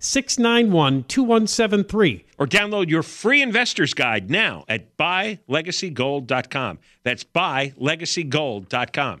691 2173. Or download your free investor's guide now at buylegacygold.com. That's buylegacygold.com.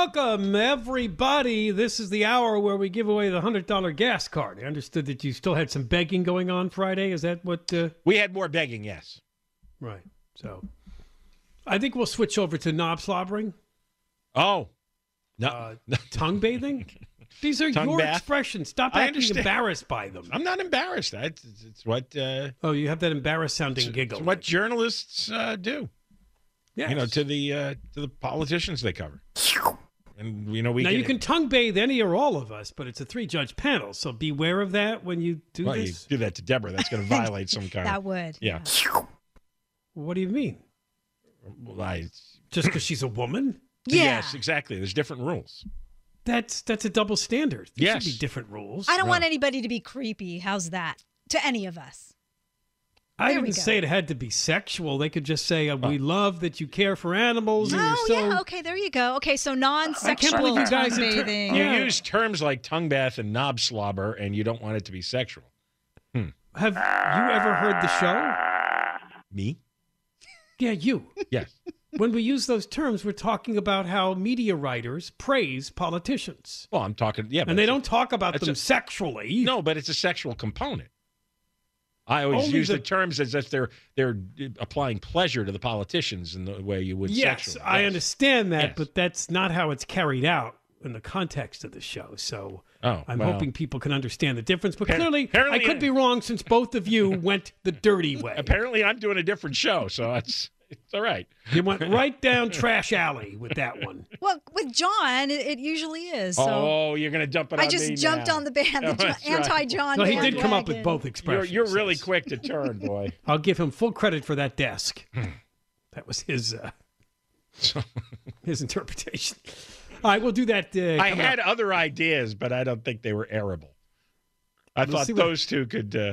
Welcome, everybody. This is the hour where we give away the $100 gas card. I understood that you still had some begging going on Friday. Is that what? Uh... We had more begging, yes. Right. So I think we'll switch over to knob slobbering. Oh. No. Uh, tongue bathing? These are tongue your bath? expressions. Stop I acting understand. embarrassed by them. I'm not embarrassed. It's, it's what. Uh, oh, you have that embarrassed sounding giggle. what journalists uh, do. Yes. You know, to the uh, to the politicians they cover. And you know, we now can, you can tongue bathe any or all of us, but it's a three judge panel, so beware of that when you do well, this. You do that to Deborah, that's going to violate some kind. that would. Yeah. yeah. What do you mean? Well, I, Just because she's a woman? Yeah. Yes, exactly. There's different rules. That's that's a double standard. There yes. should be different rules. I don't want anybody to be creepy. How's that? To any of us. I didn't say it had to be sexual. They could just say, uh, "We love that you care for animals." Oh so... yeah, okay, there you go. Okay, so non-sexual I can't believe you guys tongue bathing. You use terms like tongue bath and knob slobber, and you don't want it to be sexual. Hmm. Have you ever heard the show? Me? Yeah, you. Yes. When we use those terms, we're talking about how media writers praise politicians. Well, I'm talking, yeah, and they don't talk about them a, sexually. No, but it's a sexual component. I always Only use the, the, terms as if they're they're applying pleasure to the politicians in the way you would. Yes, sexually. I understand that, yes. but that's not how it's carried out in the context of the show. So oh, I'm well. hoping people can understand the difference. But apparently, clearly, apparently I could uh, be wrong since both of you went the dirty way. Apparently, I'm doing a different show, so it's it's all right. You went right down trash alley with that one. Well, with John, it, it usually is. So. Oh, you're going to dump it I on just me jumped now. on the band, the Oh, anti-John. No, he did come up with bandwagon. both You're, expressions. you're really quick to turn, boy. I'll give him full credit for that desk. that was his uh, his interpretation. All right, we'll do that. Uh, I had up. other ideas, but I don't think they were arable. I We'll thought see what- those two could. Uh,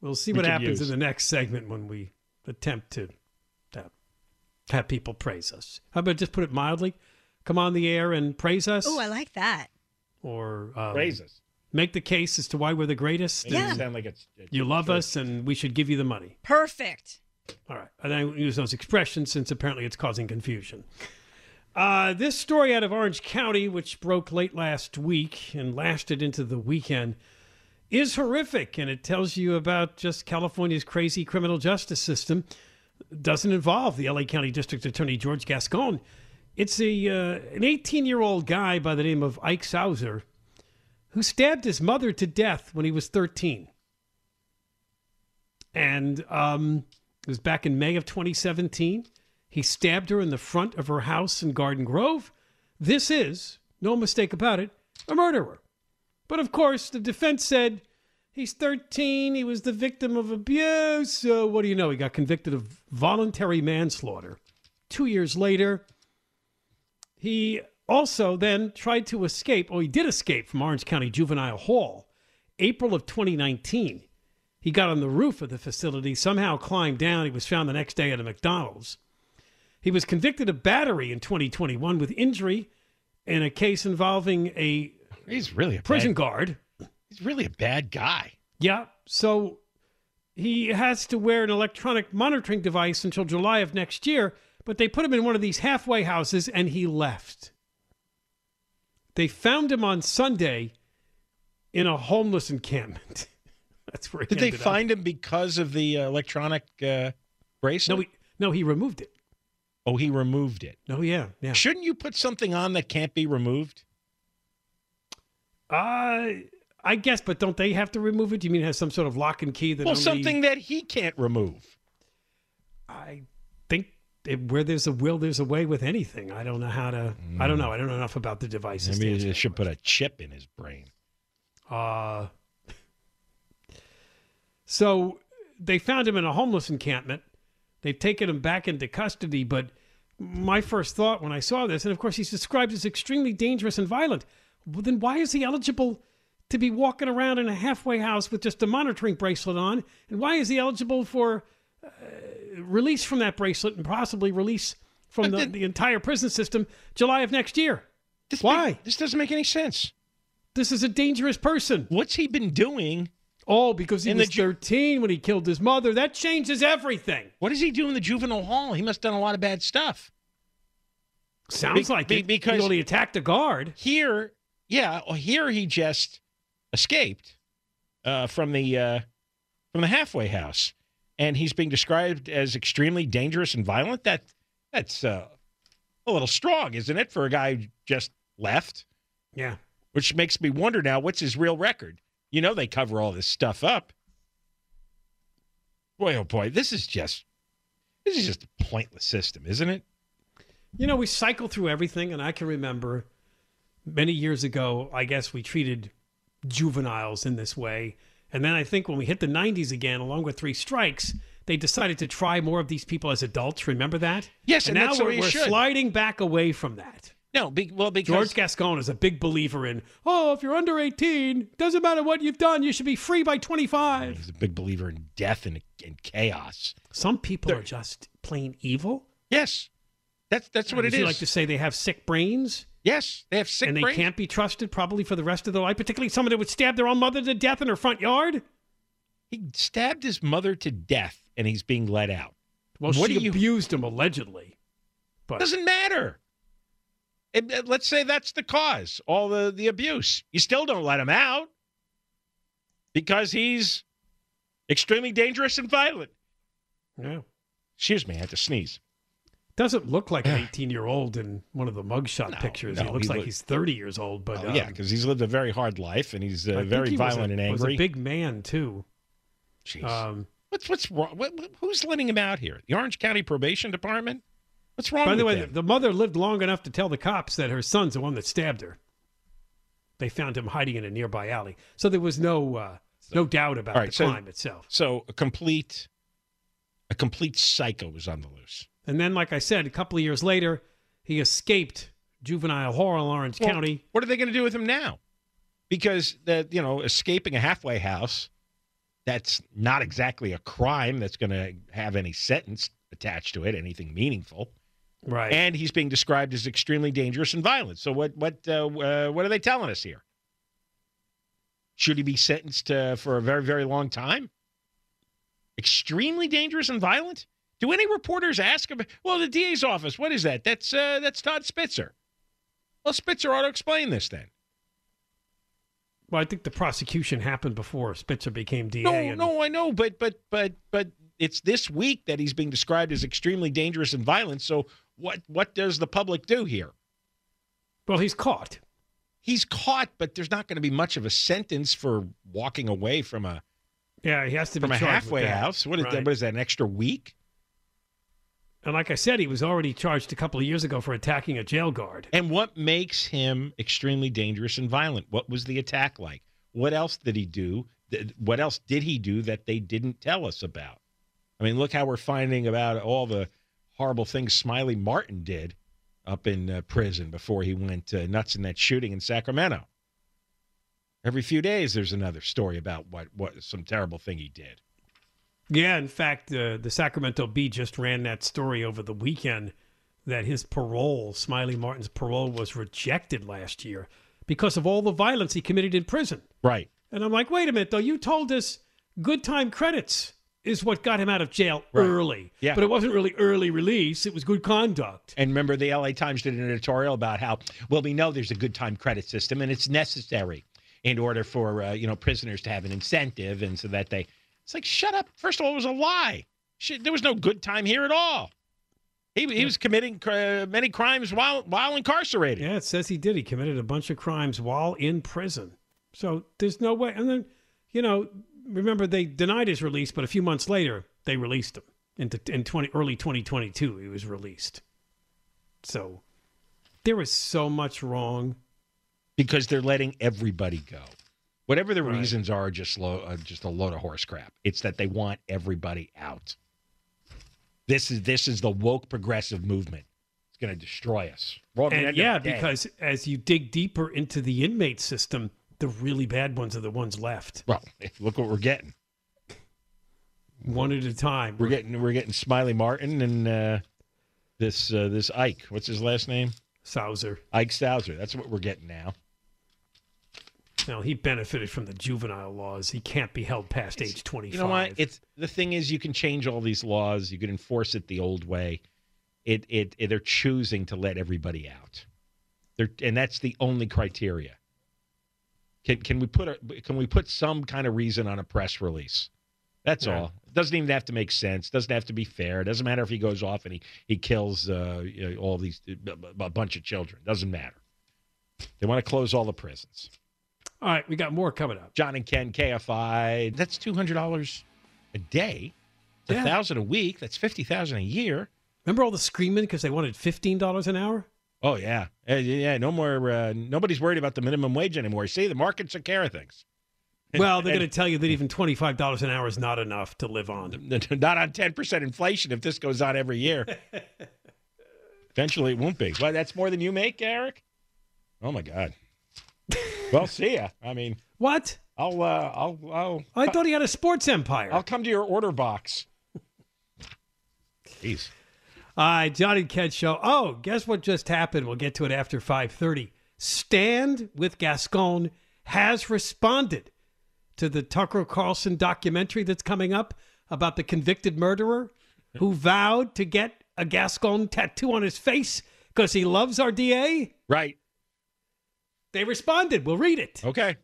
We'll see we what happens use. in the next segment when we attempt to, to have people praise us. How about just put it mildly? Come on the air and praise us, Oh, I like that. or um, praise us. make the case as to why we're the greatest. Make it Yeah. sound like it's, it's You love true. us, and we should give you the money. Perfect. All right. And I use those expressions since apparently it's causing confusion. Uh, this story out of Orange County, which broke late last week and lasted into the weekend, is horrific. And it tells you about just California's crazy criminal justice system. Doesn't involve the LA County District Attorney George Gascon. It's a uh, an 18 year old guy by the name of Ike Sauser who stabbed his mother to death when he was 13. And um, it was back in May of 2017. He stabbed her in the front of her house in Garden Grove. This is, no mistake about it, a murderer. But of course, the defense said he's 13, he was the victim of abuse. So, what do you know? He got convicted of voluntary manslaughter. Two years later, he also then tried to escape. Oh, he did escape from Orange County Juvenile Hall, April of 2019. He got on the roof of the facility, somehow climbed down. He was found the next day at a McDonald's. He was convicted of battery in 2021 with injury in a case involving a he's really a prison bad, guard. He's really a bad guy. Yeah, so he has to wear an electronic monitoring device until July of next year, but they put him in one of these halfway houses and he left. They found him on Sunday in a homeless encampment. That's where. Did they find up. him because of the uh, electronic uh, bracelet? No, he, no, he removed it. Oh, he removed it. Oh, yeah, yeah. Shouldn't you put something on that can't be removed? Uh, I guess, but don't they have to remove it? Do you mean it has some sort of lock and key that? Well, only... something that he can't remove. I think it, where there's a will, there's a way with anything. I don't know how to. Mm. I don't know. I don't know enough about the devices. Maybe they should put a chip in his brain. Uh so they found him in a homeless encampment. They've taken him back into custody, but my first thought when I saw this, and of course he's described as extremely dangerous and violent, well, then why is he eligible to be walking around in a halfway house with just a monitoring bracelet on? And why is he eligible for uh, release from that bracelet and possibly release from the, the, entire prison system July of next year? This why? Make, this doesn't make any sense. This is a dangerous person. What's he been doing Oh, because he was ju- 13 when he killed his mother. That changes everything. What does he do in the juvenile hall? He must have done a lot of bad stuff. Sounds be- like be-. Because he only attacked a guard. Here, yeah, here he just escaped uh, from the uh, from the halfway house, and he's being described as extremely dangerous and violent. That that's uh, a little strong, isn't it, for a guy who just left? Yeah. Which makes me wonder now, what's his real record? You know they cover all this stuff up. Boy, oh boy, this is just this is just a pointless system, isn't it? You know, we cycle through everything, and I can remember many years ago. I guess we treated juveniles in this way, and then I think when we hit the '90s again, along with Three Strikes, they decided to try more of these people as adults. Remember that? Yes, and, and now we're, we're sliding back away from that. No, be, well, because George Gascon is a big believer in, oh, if you're under 18, doesn't matter what you've done, you should be free by 25. He's a big believer in death and, and chaos. Some people They're, are just plain evil. Yes, that's that's what it is. You like to say they have sick brains. Yes, they have sick and they brains. can't be trusted probably for the rest of their life, particularly someone that would stab their own mother to death in her front yard. He stabbed his mother to death, and he's being let out. Well, what she abused him allegedly. But doesn't matter. It, it, uh, let's say that's the cause, all the, the abuse. You still don't let him out because he's extremely dangerous and violent. Yeah. Excuse me, I had to sneeze. Doesn't look like an 18 year old in one of the mugshot no, pictures. No, he looks he like look, he's 30 years old. But um, yeah, because he's lived a very hard life and he's uh, very he violent a, and angry. Was a big man too. Jeez. Um, what's what's wrong? What, who's letting him out here? The Orange County Probation Department? What's wrong? By the way, them? the mother lived long enough to tell the cops that her son's the one that stabbed her. They found him hiding in a nearby alley, so there was no uh, so, no doubt about right, the so, crime itself. So a complete a complete psycho was on the loose. And then, like I said, a couple of years later, he escaped juvenile hall in Orange well, County. What are they going to do with him now? Because that you know, escaping a halfway house, that's not exactly a crime that's going to have any sentence attached to it, anything meaningful. Right. And he's being described as extremely dangerous and violent. So what what uh, uh, what are they telling us here? Should he be sentenced uh, for a very very long time? Extremely dangerous and violent. Do any reporters ask him? Well, the DA's office. What is that? That's uh, that's Todd Spitzer. Well, Spitzer ought to explain this then. Well, I think the prosecution happened before Spitzer became DA. No, and- no, I know, but but but but it's this week that he's being described as extremely dangerous and violent. So what what does the public do here? Well, he's caught. He's caught, but there's not going to be much of a sentence for walking away from a Yeah, he has to from be a halfway house. What is that? What is that? An extra week? And like I said, he was already charged a couple of years ago for attacking a jail guard. And what makes him extremely dangerous and violent? What was the attack like? What else did he do? What else did he do that they didn't tell us about? I mean, look how we're finding about all the horrible things Smiley Martin did up in uh, prison before he went uh, nuts in that shooting in Sacramento. Every few days, there's another story about what, what some terrible thing he did. Yeah, in fact, uh, the Sacramento Bee just ran that story over the weekend that his parole, Smiley Martin's parole, was rejected last year because of all the violence he committed in prison. Right. And I'm like, wait a minute, though. You told us good time credits is what got him out of jail Right. early. Yeah. But it wasn't really early release, it was good conduct. And remember, the LA Times did an editorial about how well we know there's a good time credit system, and it's necessary in order for uh, you know prisoners to have an incentive, and so that they. It's like shut up. First of all, it was a lie. Shit, there was no good time here at all. He, he was committing uh, many crimes while while incarcerated. Yeah, it says he did. He committed a bunch of crimes while in prison. So there's no way. And then, you know, remember they denied his release, but a few months later they released him into in 20 early 2022. He was released. So there was so much wrong. because they're letting everybody go. Whatever the Right. reasons are, just lo- uh, just a load of horse crap. It's that they want everybody out. This is this is the woke progressive movement. It's going to destroy us. We're all gonna And yeah, because as you dig deeper into the inmate system, the really bad ones are the ones left, well, look what we're getting. one at a time. We're getting we're getting Smiley Martin and uh, this uh, this Ike. What's his last name? Sauser. Ike Stouser. That's what we're getting now. Now he benefited from the juvenile laws. He can't be held past age 25. You know what? It's the thing is you can change all these laws. You can enforce it the old way. It it, it they're choosing to let everybody out. They're and that's the only criteria. Can can we put a can we put some kind of reason on a press release? That's Yeah. all. It doesn't even have to make sense. It Doesn't have to be fair. It doesn't matter if he goes off and he he kills uh, you know, all these a bunch of children. It Doesn't matter. They want to close all the prisons. All right, we got more coming up. John and Ken KFI. That's two hundred dollars a day. A Yeah. thousand a week. That's fifty thousand a year. Remember all the screaming because they wanted $15 an hour? Oh yeah, Uh, yeah. No more. Uh, nobody's worried about the minimum wage anymore. See, the market took care of things. Well, they're going to tell you that even $25 an hour is not enough to live on. Not on ten percent inflation. If this goes on every year, eventually it won't be. Well, that's more than you make, Eric. Oh my God. Well, see ya. I mean, What? I'll. Uh, I'll. I'll. I thought he had a sports empire. I'll come to your order box. Jeez. All right, Johnny Ken show. Oh, guess what just happened? We'll get to it after 5:30. Stand with Gascon has responded to the Tucker Carlson documentary that's coming up about the convicted murderer who vowed to get a Gascon tattoo on his face because he loves our DA. Right. They responded. We'll read it. Okay.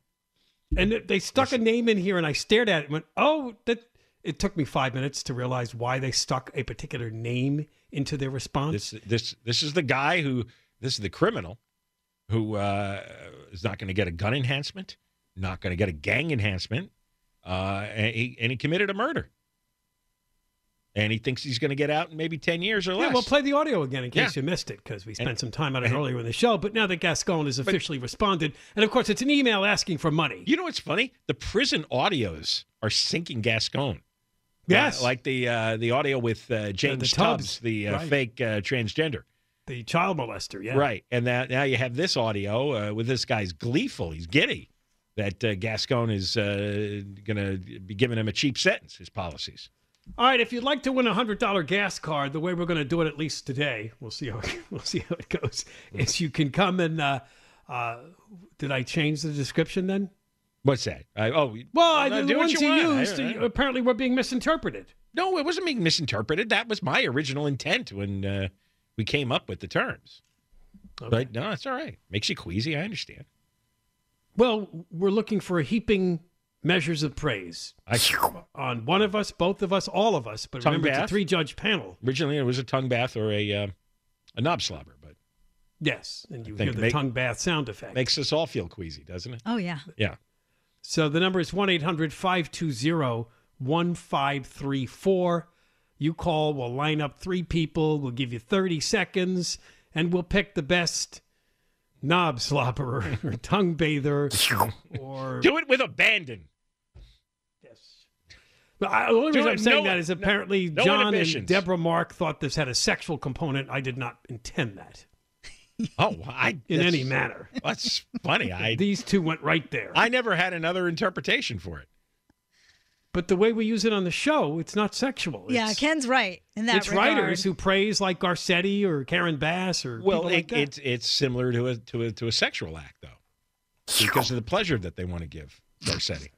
And they stuck a name in here, and I stared at it and went, "Oh, that." It took me five minutes to realize why they stuck a particular name into their response. This this this is the guy who this is the criminal who uh, is not going to get a gun enhancement, not going to get a gang enhancement, uh, and, he, and he committed a murder. And he thinks he's going to get out in maybe ten years or less. Yeah, we'll play the audio again in case Yeah. you missed it because we spent And- some time on it earlier in the show. But now that Gascon has officially responded, and of course it's an email asking for money. You know what's funny? The prison audios are sinking Gascon. Yes. Uh, like the uh, the audio with uh, James the Tubbs, Tubbs, the uh, right. fake uh, transgender. The child molester, yeah. Right, and that now you have this audio uh, with this guy's gleeful. He's giddy that uh, Gascon is uh, going to be giving him a cheap sentence. His policies. All right, if you'd like to win a hundred dollar gas card, the way we're going to do it, at least today, we'll see how it, we'll see how it goes. Is you can come and uh, uh, did I change the description then? What's that? I, oh, Well, I, no, the do ones you. I- used I- uh, apparently were being misinterpreted. No, it wasn't being misinterpreted. That was my original intent when uh, we came up with the terms. But no, it's all right. Makes you queasy. I understand. Well, we're looking for a heaping measures of praise I on one of us, both of us, all of us. But Tongue remember, it's a three-judge panel. originally it was a tongue bath or a uh, a knob slobber, but Yes, and you think hear the make- tongue bath sound effect. makes us all feel queasy, doesn't it? Oh yeah. Yeah. So the number is 1 800 520 1534. You call, we'll line up three people, we'll give you 30 seconds, and we'll pick the best knob slobberer or tongue bather or. Do it with abandon. But I, the only reason it- I'm saying no- that is apparently no John and. Deborah Mark thought this had a sexual component. I did not intend that Oh, I in any manner. That's funny. I These two went right there. I never had another interpretation for it. but the way we use it on the show, it's not sexual. Yeah, Ken's right in that it's regard. writers who praise like Garcetti or Karen Bass or Well, people like that. it's it's similar to a to a to a sexual act though, because of the pleasure that they want to give Garcetti.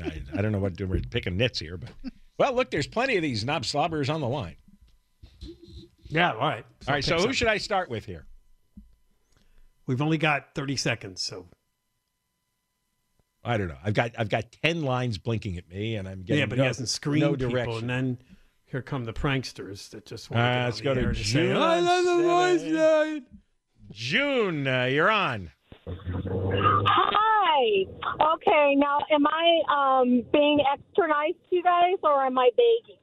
I, I don't know what we're picking nits here, but well, look, there's plenty of these knob slobbers on the line. yeah, all right. All right, so who should I start with here? We've only got 30 seconds, so I don't know. I've got I've got ten lines blinking at me, and I'm getting yeah, but no, he hasn't screened no people, and then here come the pranksters that just want Uh, to let's get go on the to air to say, June I love the voice line." June, uh, you're on. Hi. Okay, now am I um, being extra nice to you guys or am I begging?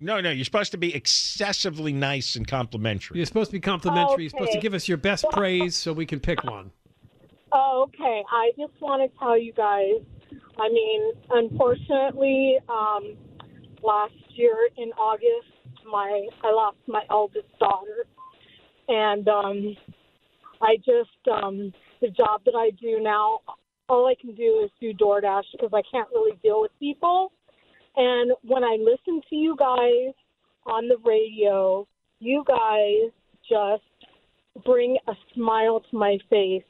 No, no, you're supposed to be excessively nice and complimentary. You're supposed to be complimentary. You're supposed to give us your best praise so we can pick one. Oh, okay, I just want to tell you guys. I mean, unfortunately, um, last year in August, my I lost my eldest daughter, and um, I just um, the job that I do now, all I can do is do DoorDash because I can't really deal with people. And when I listen to you guys on the radio, you guys just bring a smile to my face.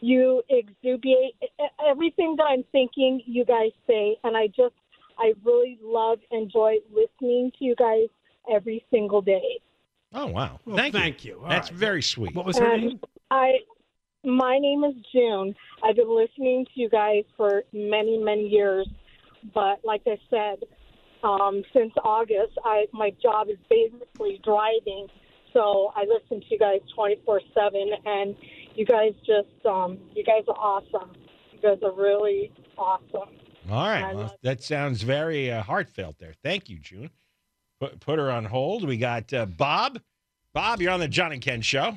You exuberate e, everything that I'm thinking, you guys say. And I just, I really love, enjoy listening to you guys every single day. Oh wow! Well, thank, thank you. you. That's right. very sweet. What was her And name? I, my name is June. I've been listening to you guys for many, many years, but like I said, um, since August, I my job is basically driving, so I listen to you guys twenty four seven, and you guys just, um, you guys are awesome. You guys are really awesome. All right, well, that sounds very uh, heartfelt there. Thank you, June. Put, put her on hold. We got uh, Bob. Bob, you're on the John and Ken show.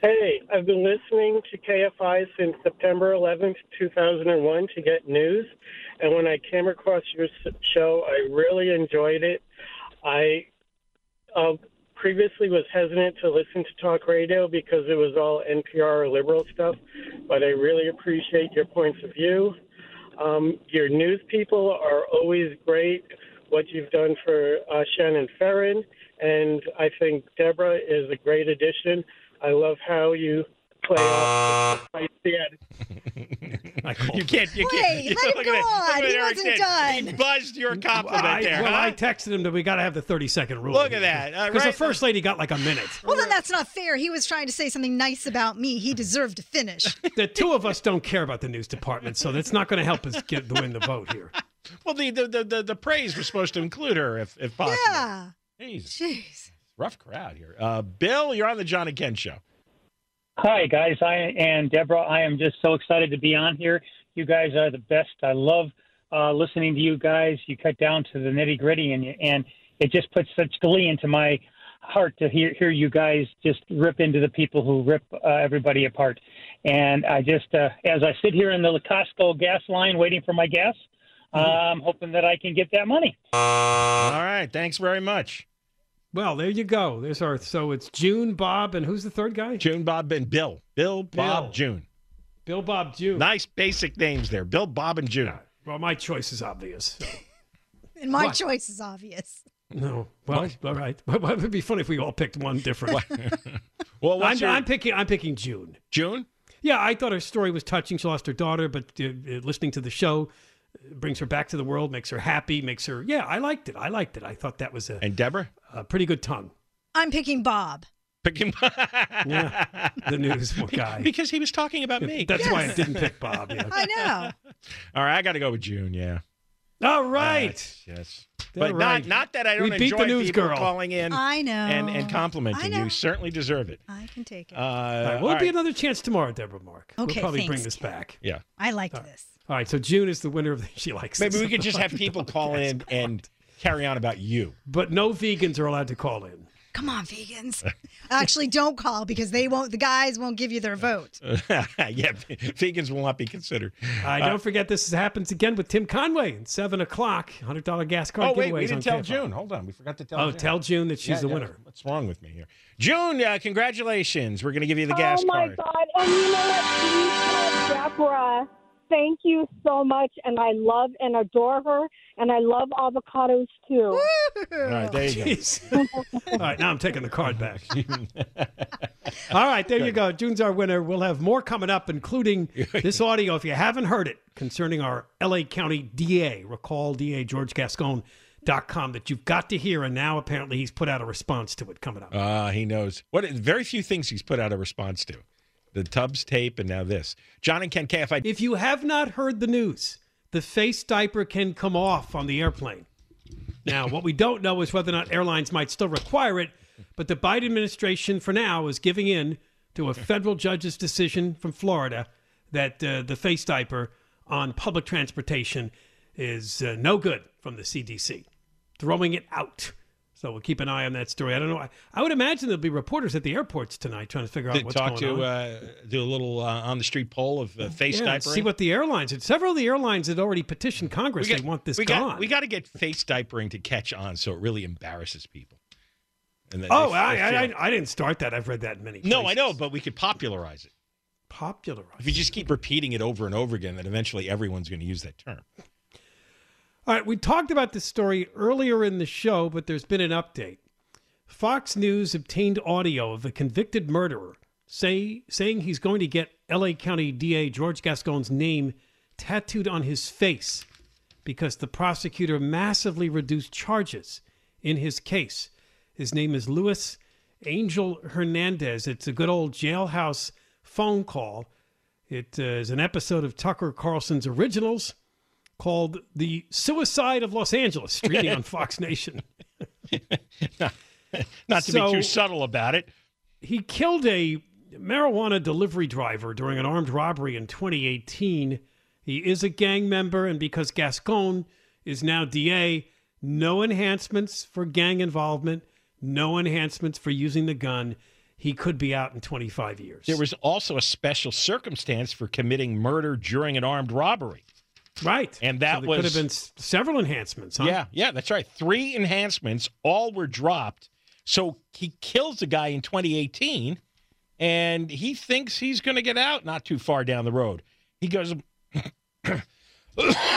Hey, I've been listening to KFI since September 11th, 2001 to get news. And when I came across your show, I really enjoyed it. I uh, previously was hesitant to listen to talk radio because it was all NPR liberal stuff, but I really appreciate your points of view. Um, your news people are always great. What you've done for uh, Shannon Farren, and I think Deborah is a great addition. I love how you play off the You can't. You Wait, can't. let him look go at that. on. He Eric wasn't did. done. He buzzed your compliment I, there. well, huh? I texted him that we got to have the 30 second rule. Look at that. Uh, Because right- the first lady got like a minute. Well, then that's not fair. He was trying to say something nice about me. He deserved to finish. the two of us don't care about the news department, so that's not going to help us get the win the vote here. Well, the, the the the the praise was supposed to include her, if if possible. Yeah. Jesus. Jeez. Rough crowd here. Uh, Bill, you're on the John and Ken show. Hi, guys. I and Deborah. I am just so excited to be on here. You guys are the best. I love uh, listening to you guys. You cut down to the nitty gritty, and and it just puts such glee into my heart to hear hear you guys just rip into the people who rip uh, everybody apart. And I just, uh, as I sit here in the Costco gas line waiting for my gas, I'm hoping that I can get that money. All right. Thanks very much. Well, there you go. There's our. So it's June, Bob, and who's the third guy? June, Bob, and Bill. Bill, Bob, Bill. June. Bill, Bob, June. Nice basic names there. Bill, Bob, and June. Well, my choice is obvious. so. And my What? choice is obvious. No. Well, all right. But it would be funny if we all picked one different. well, I'm, your- I'm picking. I'm picking June. June? Yeah, I thought her story was touching. She lost her daughter, but uh, uh, listening to the show, brings her back to the world, makes her happy, makes her. Yeah, I liked it. I liked it. I thought that was a And Deborah? a pretty good tongue. I'm picking Bob. Picking him. Yeah, the news guy. Because he was talking about me. That's why I didn't pick Bob. Yeah. I know. All right, I got to go with June. Yeah. All right. Yes. All But right. not not that I don't We beat enjoy the news people girl. calling in I know. and and complimenting you. certainly deserve it. I can take it. Uh, All right, all will right. be another chance tomorrow, Deborah Mark. Okay, we'll probably bring thanks, this back. Yeah. I liked this. All right, so June is the winner of the. Thing she likes. Maybe this. we could just have people call in and carry on about you. But no vegans are allowed to call in. Come on, vegans. Actually, don't call because they won't. The guys won't give you their vote. yeah, vegans will not be considered. All right, Uh, don't forget this happens again with Tim Conway at seven o'clock. Hundred dollar gas card Oh wait, we didn't tell KFI. June. Hold on, we forgot to tell. Oh, June. tell June that she's Yeah, the yeah, winner. What's wrong with me here? June, uh, congratulations. We're going to give you the gas card. oh my card. God! And you know what? Please tell Deborah. Thank you so much, and I love and adore her, and I love avocados too. All right, there you go. All right, now I'm taking the card back. All right, there you go. June's our winner. We'll have more coming up, including this audio, if you haven't heard it, concerning our LA County DA. Recall DA George Gascon dot com that you've got to hear, and now apparently he's put out a response to it coming up. Uh, he knows. What very few things he's put out a response to. The Tubbs tape and now this. John and Ken KFI. If you have not heard the news, the face diaper can come off on the airplane. Now, what we don't know is whether or not airlines might still require it, but the Biden administration, for now, is giving in to a federal judge's decision from Florida that uh, the face diaper on public transportation is uh, no good from the CDC, throwing it out. So we'll keep an eye on that story. I don't know. I, I would imagine there'll be reporters at the airports tonight trying to figure out what's talk going to on. uh, do a little uh, on the street poll of uh, face yeah, diapering. see what the airlines. and Several of the airlines had already petitioned Congress. We they want this we gone. Got, we got to get face diapering to catch on, so it really embarrasses people. And then oh, they- I, they I, I, I didn't start that. I've read that in many. no, I know, but we could popularize it. Popularize. If you just keep repeating it over and over again, then eventually everyone's going to use that term. All right, we talked about this story earlier in the show, but there's been an update. Fox News obtained audio of a convicted murderer say, saying he's going to get LA County DA George Gascon's name tattooed on his face because the prosecutor massively reduced charges in his case. His name is Luis Angel Hernandez. It's a good old jailhouse phone call. It uh, is an episode of Tucker Carlson's originals called The Suicide of Los Angeles, streaming on Fox Nation. Not to So- be too subtle about it. He killed a marijuana delivery driver during an armed robbery in 2018. He is a gang member, and because Gascon is now DA, no enhancements for gang involvement, no enhancements for using the gun. He could be out in 25 years. There was also a special circumstance for committing murder during an armed robbery. Right. And that So was could have been several enhancements, huh? Yeah, yeah, that's right. Three enhancements, all were dropped. So he kills the guy in 2018, and he thinks he's going to get out not too far down the road. He goes,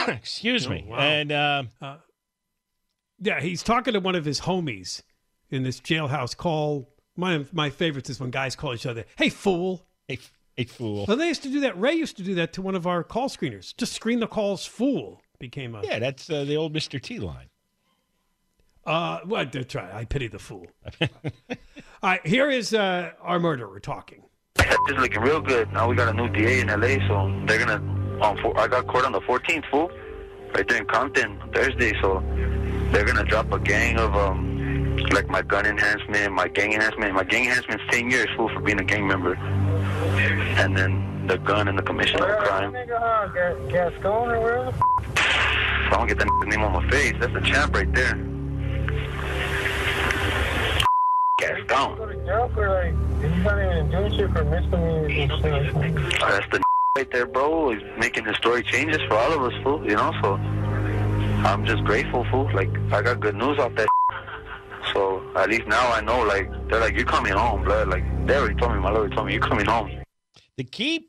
excuse me, Oh, wow. and uh, Yeah, he's talking to one of his homies in this jailhouse call. One of my favorites is when guys call each other, "Hey fool." Hey, hey fool. Well, they used to do that. Ray used to do that to one of our call screeners. Just screen the calls "fool" became a. yeah, that's uh, the old Mr. T line. Uh, well, that's right. I pity the fool. All right, here is uh, our murderer talking. It's looking real good. Now we got a new DA in LA, so they're gonna. On four, I got court on the 14th, fool, right there in Compton Thursday. So they're gonna drop a gang of um, like my gun enhancement, my gang enhancement. My gang enhancement's 10 years, fool, for being a gang member, and then the gun and the commission of a crime. Gascon or where the I don't get that name on my face, that's a champ right there. Gascon. go to jail for like, he's not even doing shit for misdemeanors and. That's the right there, bro. He's making historic changes for all of us, fool. You know, so I'm just grateful, fool. Like I got good news off that. So at least now I know, like they're like, you're coming home, blood. Like they already told me, my lawyer told me, you're coming home. The key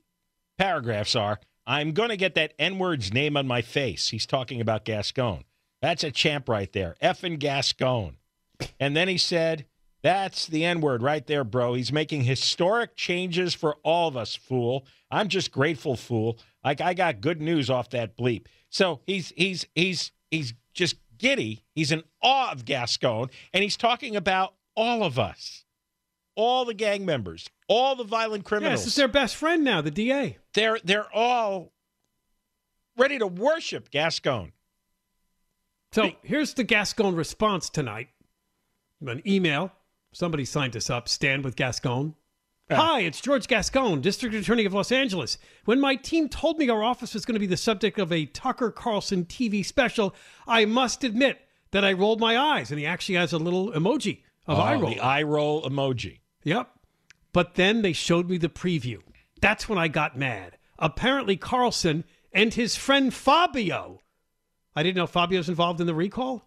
paragraphs are I'm going to get that N word's name on my face. He's talking about Gascon. That's a champ right there. Effing Gascon. And then he said, That's the N word right there, bro. He's making historic changes for all of us, fool. I'm just grateful, fool. Like, I got good news off that bleep. So he's he's he's he's just giddy. He's in awe of Gascon, and he's talking about all of us, all the gang members, all the violent criminals. Yes, it's their best friend now, the DA. They're they're all ready to worship Gascon. So here's the Gascon response tonight. An email. Somebody signed us up. Stand with Gascon. Hi, it's George Gascon, District Attorney of Los Angeles. When my team told me our office was going to be the subject of a Tucker Carlson TV special, I must admit that I rolled my eyes. And he actually has a little emoji of Oh, eye roll. The eye roll emoji. Yep. But then they showed me the preview. That's when I got mad. Apparently, Carlson and his friend Fabio. I didn't know Fabio's involved in the recall.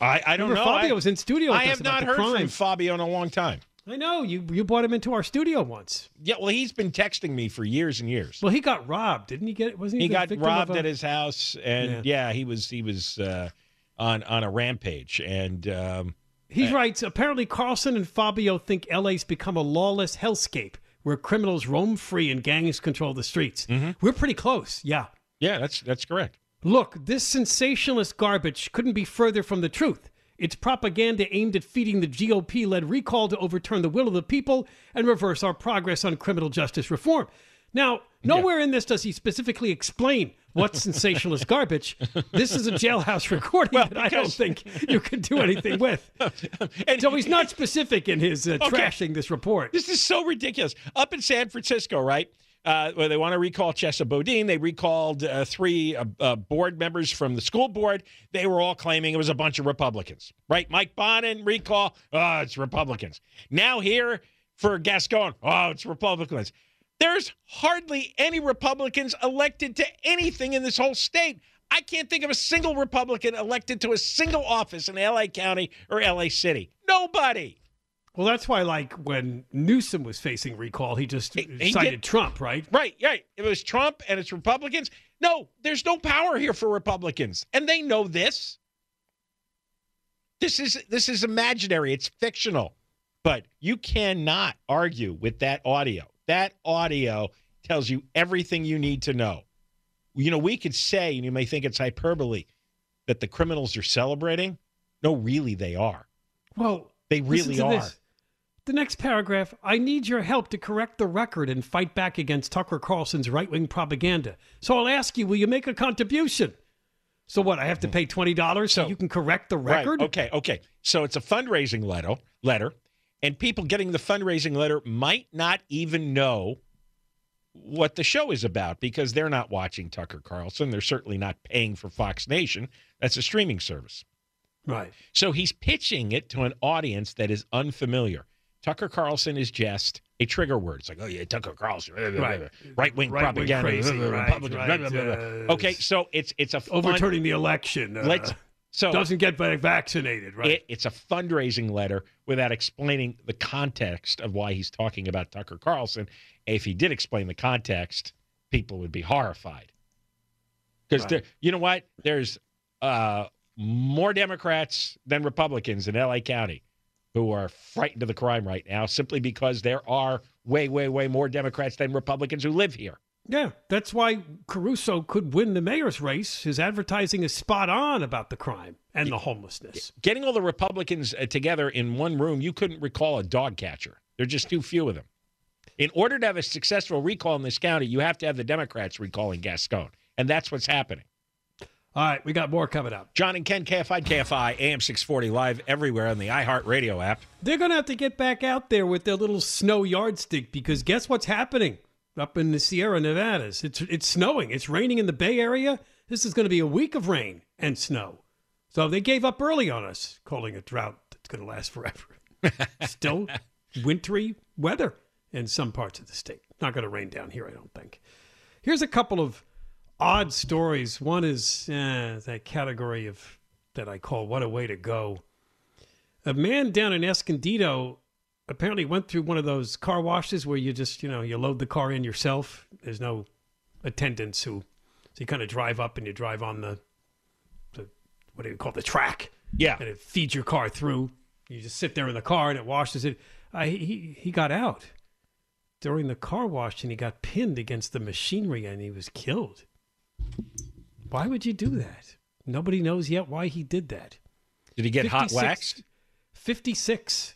I, I don't Remember know. Fabio I, was in studio. I have not heard crime. from Fabio in a long time. I know you. You brought him into our studio once. Yeah, well, he's been texting me for years and years. Well, he got robbed, didn't he? Get wasn't he? he got robbed a- at his house, and yeah, he was he was uh, on on a rampage, and um, He writes. Apparently, Carlson and Fabio think LA's become a lawless hellscape where criminals roam free and gangs control the streets. Mm-hmm. We're pretty close. Yeah. yeah, that's that's correct. Look, this sensationalist garbage couldn't be further from the truth. It's propaganda aimed at feeding the GOP led recall to overturn the will of the people and reverse our progress on criminal justice reform. Now, nowhere in this does he specifically explain what's sensationalist garbage. This is a jailhouse recording that I don't think you can do anything with. and so he's not specific in his uh, Okay. trashing this report. This is so ridiculous. Up in San Francisco, right? Uh, where they want to recall Chesa Boudin. They recalled uh, three uh, uh, board members from the school board. They were all claiming it was a bunch of Republicans, right? Mike Bonin recall. Oh, it's Republicans. Now here for Gascon. Oh, it's Republicans. There's hardly any Republicans elected to anything in this whole state. I can't think of a single Republican elected to a single office in LA County or LA City. Nobody. Well, that's why, like, when Newsom was facing recall, he just he cited did- Trump, right? Right, right. It was Trump and it's Republicans. No, there's no power here for Republicans, and they know this. This is this is imaginary. It's fictional, but you cannot argue with that audio. That audio tells you everything you need to know. You know, we could say, and you may think it's hyperbole, that the criminals are celebrating. No, really, they are. Well, They really to are. this. The next paragraph I need your help to correct the record and fight back against Tucker Carlson's right wing propaganda. So I'll ask you, will you make a contribution? So what? I have to hmm. pay $20 so, you can correct the record? Right. Okay. Okay. So it's a fundraising letter. Letter, and people getting the fundraising letter might not even know what the show is about because they're not watching Tucker Carlson. They're certainly not paying for Fox Nation. That's a streaming service. Right. So he's pitching it to an audience that is unfamiliar. Tucker Carlson is just a trigger word. It's like, oh yeah, Tucker Carlson, Right. right wing Right-wing propaganda, crazy, right, right, uh, Okay, so it's it's a fun- Overturning the election. Uh, Let's so doesn't get vaccinated, right? it, it's a fundraising letter without explaining the context of why he's talking about Tucker Carlson. If he did explain the context, people would be horrified. Because Right. you know what? There's uh, more Democrats than Republicans in LA County who are frightened of the crime right now simply because there are way, way, way more Democrats than Republicans who live here. Yeah, that's why Caruso could win the mayor's race. His advertising is spot on about the crime and the homelessness. Getting all the Republicans uh, together in one room, you couldn't recall a dog catcher. There are just too few of them. In order to have a successful recall in this county, you have to have the Democrats recalling Gascon. And that's what's happening. All right, we got more coming up. John and Ken, KFI, KFI, AM 640, live everywhere on the iHeartRadio app. They're going to have to get back out there with their little snow yardstick because guess what's happening up in the Sierra Nevadas? It's it's snowing. It's raining in the Bay Area. This is going to be a week of rain and snow. So they gave up early on us, calling a drought that's going to last forever. Still wintry weather in some parts of the state. Not going to rain down here, I don't think. Here's a couple of odd stories. One is uh, that category of that I call "What a Way to Go." A man down in Escondido apparently went through one of those car washes where you just you know you load the car in yourself. There's no attendants who, so you kind of drive up and you drive on the, the what do you call it, the track? Yeah. and it feeds your car through. You just sit there in the car and it washes it. Uh, he he got out during the car wash and he got pinned against the machinery and he was killed. Why would you do that? Nobody knows yet why he did that. Did he get hot 56 waxed? 56.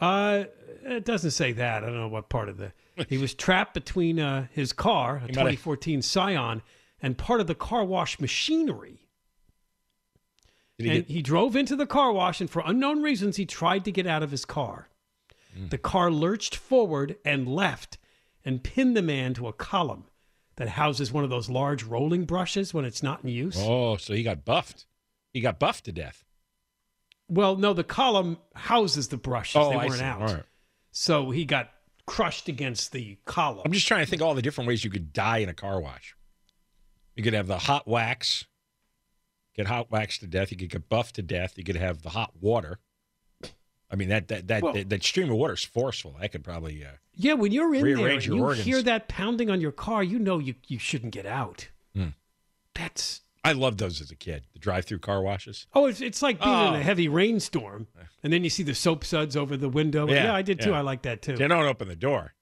Uh, it doesn't say that. I don't know what part of the. He was trapped between uh, his car, a He have- 2014 Scion, and part of the car wash machinery. Did he and get- he drove into the car wash, and for unknown reasons, he tried to get out of his car. Hmm. The car lurched forward and left and pinned the man to a column that houses one of those large rolling brushes when it's not in use. Oh, so he got buffed. He got buffed to death. Well, no, the column houses the brushes. Oh, they I weren't see. out. Right. So he got crushed against the column. I'm just trying to think all the different ways you could die in a car wash. You could have the hot wax, get hot wax to death. You could get buffed to death. You could have the hot water. I mean that that that Well- that, that stream of water is forceful. That could probably uh, Yeah, when you're in there and you organs. hear that pounding on your car, you know you, you shouldn't get out. Hmm. That's I loved those as a kid. The drive-through car washes. oh, it's, it's like being in Oh. a heavy rainstorm, and then you see the soap suds over the window. Yeah, I did too. yeah. I like that too. They don't open the door.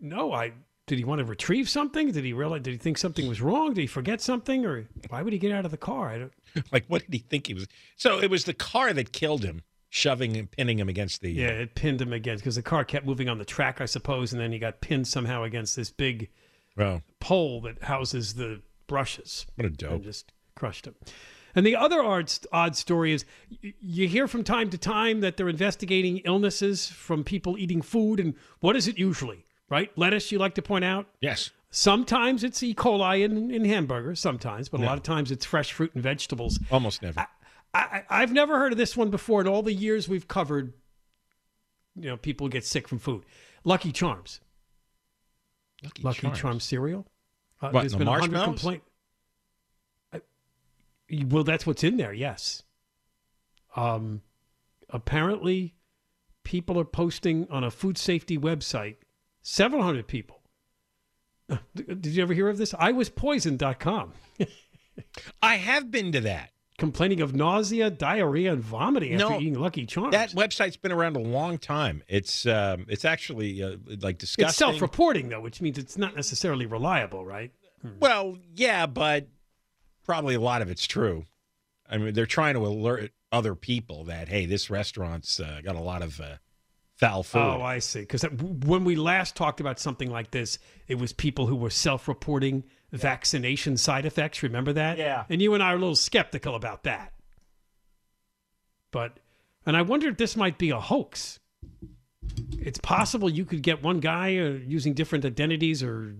No, I did. He want to retrieve something? Did he realize? Did he think something was wrong? Did he forget something, or why would he get out of the car? I don't. like, what did he think he was? So it was the car that killed him, shoving and pinning him against the. Yeah, it pinned him against because the car kept moving on the track, I suppose, and then he got pinned somehow against this big Well, pole that houses the brushes. What a dope. Just crushed him. And the other odd, odd story is you hear from time to time that they're investigating illnesses from people eating food. And what is it usually, right? Lettuce, you like to point out? Yes. Sometimes it's E. coli in, in hamburgers, sometimes, but a No. lot of times it's fresh fruit and vegetables. Almost never. I, I, I've never heard of this one before in all the years we've covered. You know, people get sick from food. Lucky Charms. Lucky, Charms. Charms. cereal. Uh, What, there's the been a hundred complaint. I- well, that's what's in there. Yes. Um, apparently, people are posting on a food safety website. Seven hundred people. Uh, Did you ever hear of this? I was poisoned.com. I have been to that. Complaining of nausea, diarrhea, and vomiting after No, eating Lucky Charms. That website's been around a long time. It's um, it's actually uh, like disgusting. It's self-reporting though, which means it's not necessarily reliable, right? Well, yeah, but probably a lot of it's true. I mean, they're trying to alert other people that hey, this restaurant's uh, got a lot of uh, foul food. Oh, I see. Because when we last talked about something like this, it was people who were self-reporting vaccination side effects. Remember that? Yeah. And you and I are a little skeptical about that. But, and I wonder if this might be a hoax. It's possible you could get one guy uh, using different identities or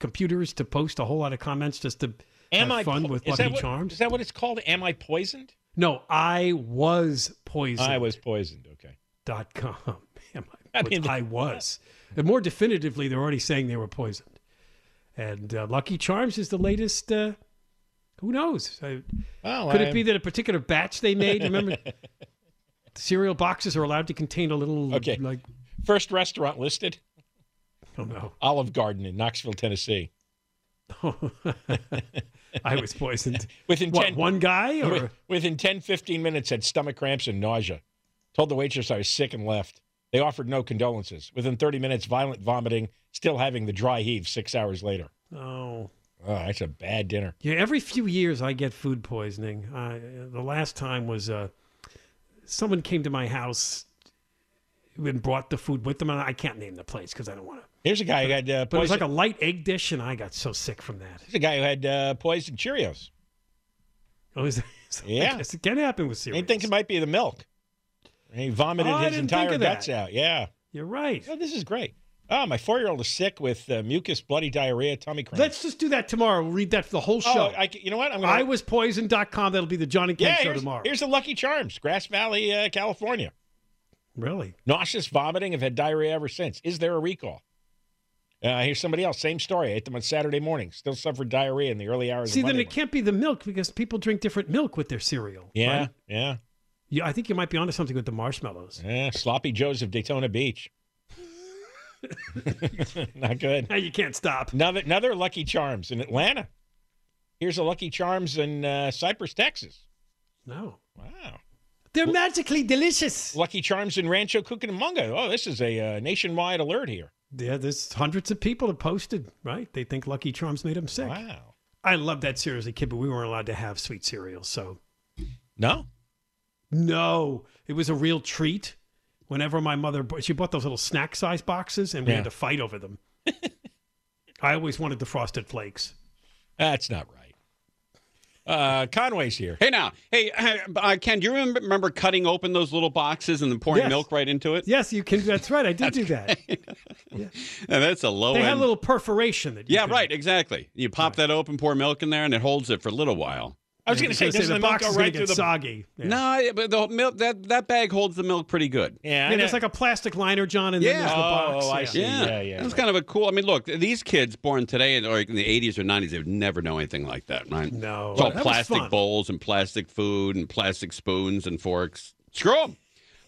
computers to post a whole lot of comments just to Am have I fun po- with Lucky what- Charms. Is that what it's called? Am I poisoned? No, I was poisoned. I was poisoned. Okay. dot com. I, I mean- I was. And more definitively, they're already saying they were poisoned. And uh, Lucky Charms is the latest. Uh, who knows? Uh, Well, could it I'm- be that a particular batch they made? Remember, cereal boxes are allowed to contain a little. Okay. Like, First restaurant listed. oh no, Olive Garden in Knoxville, Tennessee. I was poisoned. Within What, 10, one guy or Within 10, 15 minutes, had stomach cramps and nausea. Told the waitress I was sick and left. They offered no condolences. Within 30 minutes, violent vomiting, still having the dry heave six hours later. oh. Oh, that's a bad dinner. Yeah, every few years I get food poisoning. Uh, the last time was uh, someone came to my house and brought the food with them, and I can't name the place because I don't want to. Here's a guy who had uh, But it was like a light egg dish, and I got so sick from that. Here's a guy who had uh, poisoned Cheerios. Oh, is so Yeah. it can happen with He cereal. think it might be the milk. And he vomited Oh, his entire guts out. Yeah. You're right. Oh, this is great. Oh, my four-year-old is sick with uh, mucus, bloody diarrhea, tummy cramps. Let's just do that tomorrow. We'll read that for the whole Oh, show. I, you know what? I'm gonna. I was poisoned.com. That'll be the Johnny yeah, show tomorrow. here's the Lucky Charms, Grass Valley, uh, California. Really? Nauseous, vomiting. Have had diarrhea ever since. Is there a recall? Uh, here's somebody else. Same story. I ate them on Saturday morning. Still suffered diarrhea in the early hours. See, then it can't be the milk because people drink different milk with their cereal. Yeah, right? yeah, Yeah, I think you might be onto something with the marshmallows. yeah. Sloppy Joes of Daytona Beach. Not good. Now you can't stop. Another, another Lucky Charms in Atlanta. Here's a Lucky Charms in uh, Cypress, Texas. No. Wow. They're magically delicious. Lucky Charms in Rancho Cucamonga. Oh, this is a uh, nationwide alert here. Yeah, there's hundreds of people that posted, right? They think Lucky Charms made them sick. Wow. I loved that cereal as a kid, but we weren't allowed to have sweet cereal. So No? No, it was a real treat. Whenever my mother, she bought those little snack size boxes, and we Yeah. had to fight over them. I always wanted the frosted flakes. That's not right. Uh, Conway's here. Hey now, hey uh, Ken, do you remember, remember cutting open those little boxes and then pouring Yes. milk right into it? Yes, you can. That's right. I did do that. And that's a low They had a little perforation that. You yeah, could- right, exactly. You pop that open, pour milk in there, and it holds it for a little while. I was going to say, doesn't the, milk go right through get the soggy. No, yeah, but the milk that that bag holds the milk pretty good. Yeah, Yeah, there's like a plastic liner, John, and then Yeah. there's the box. Oh, I yeah. see. Yeah, Yeah, yeah, That's right. kind of a cool. I mean, look, these kids born today, or in the '80s or '90s, they would never know anything like that, right? No, It's all that plastic bowls and plastic food and plastic spoons and forks. Screw 'em.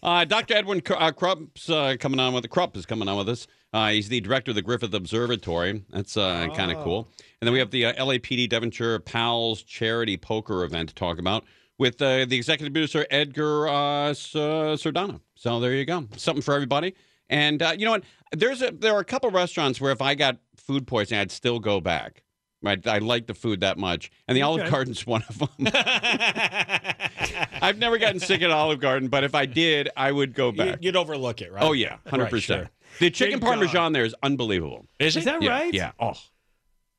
Uh, Dr. Edwin uh, Krupp's uh, coming on with the Krupp is coming on with us. Uh, he's the director of the Griffith Observatory. That's uh, kind of cool. And then we have the uh, LAPD Devonshire Pals charity poker event to talk about with uh, the executive producer Edgar uh, Sardana. So there you go, something for everybody. And uh, you know what? There's a there are a couple restaurants where if I got food poisoning, I'd still go back. Right, I like the food that much, and the Olive Okay. Garden's one of them. I've never gotten sick at Olive Garden, but if I did, I would go back. You'd overlook it, right? Oh yeah, hundred Right, percent. sure. The chicken Big dog. parmesan there is unbelievable. Is Is that Yeah, right? Yeah. Oh,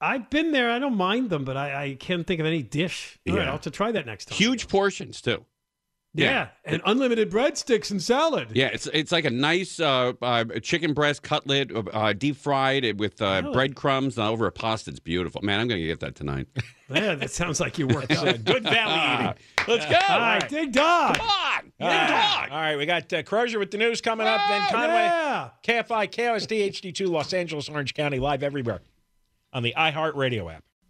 I've been there. I don't mind them, but I, I can't think of any dish. All right, Yeah. I'll have to try that next time. huge portions too. Yeah, yeah. and unlimited breadsticks and salad. Yeah, it's it's like a nice uh, uh, chicken breast cutlet, uh, deep fried with uh, Really? breadcrumbs and over a pasta. It's beautiful, man. I'm gonna get that tonight. Yeah, that sounds like you worked out. Good valley eating. Let's go. All right, dig dog. Come on, All right. All right, we got uh, Crozier with the news coming up. Then Conway, Yeah. KFI, KOST, HD2, Los Angeles, Orange County, live everywhere on the iHeartRadio app.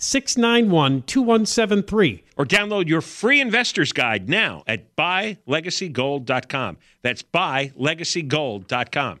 691 2173. Or download your free investor's guide now at buylegacygold.com. That's buylegacygold.com.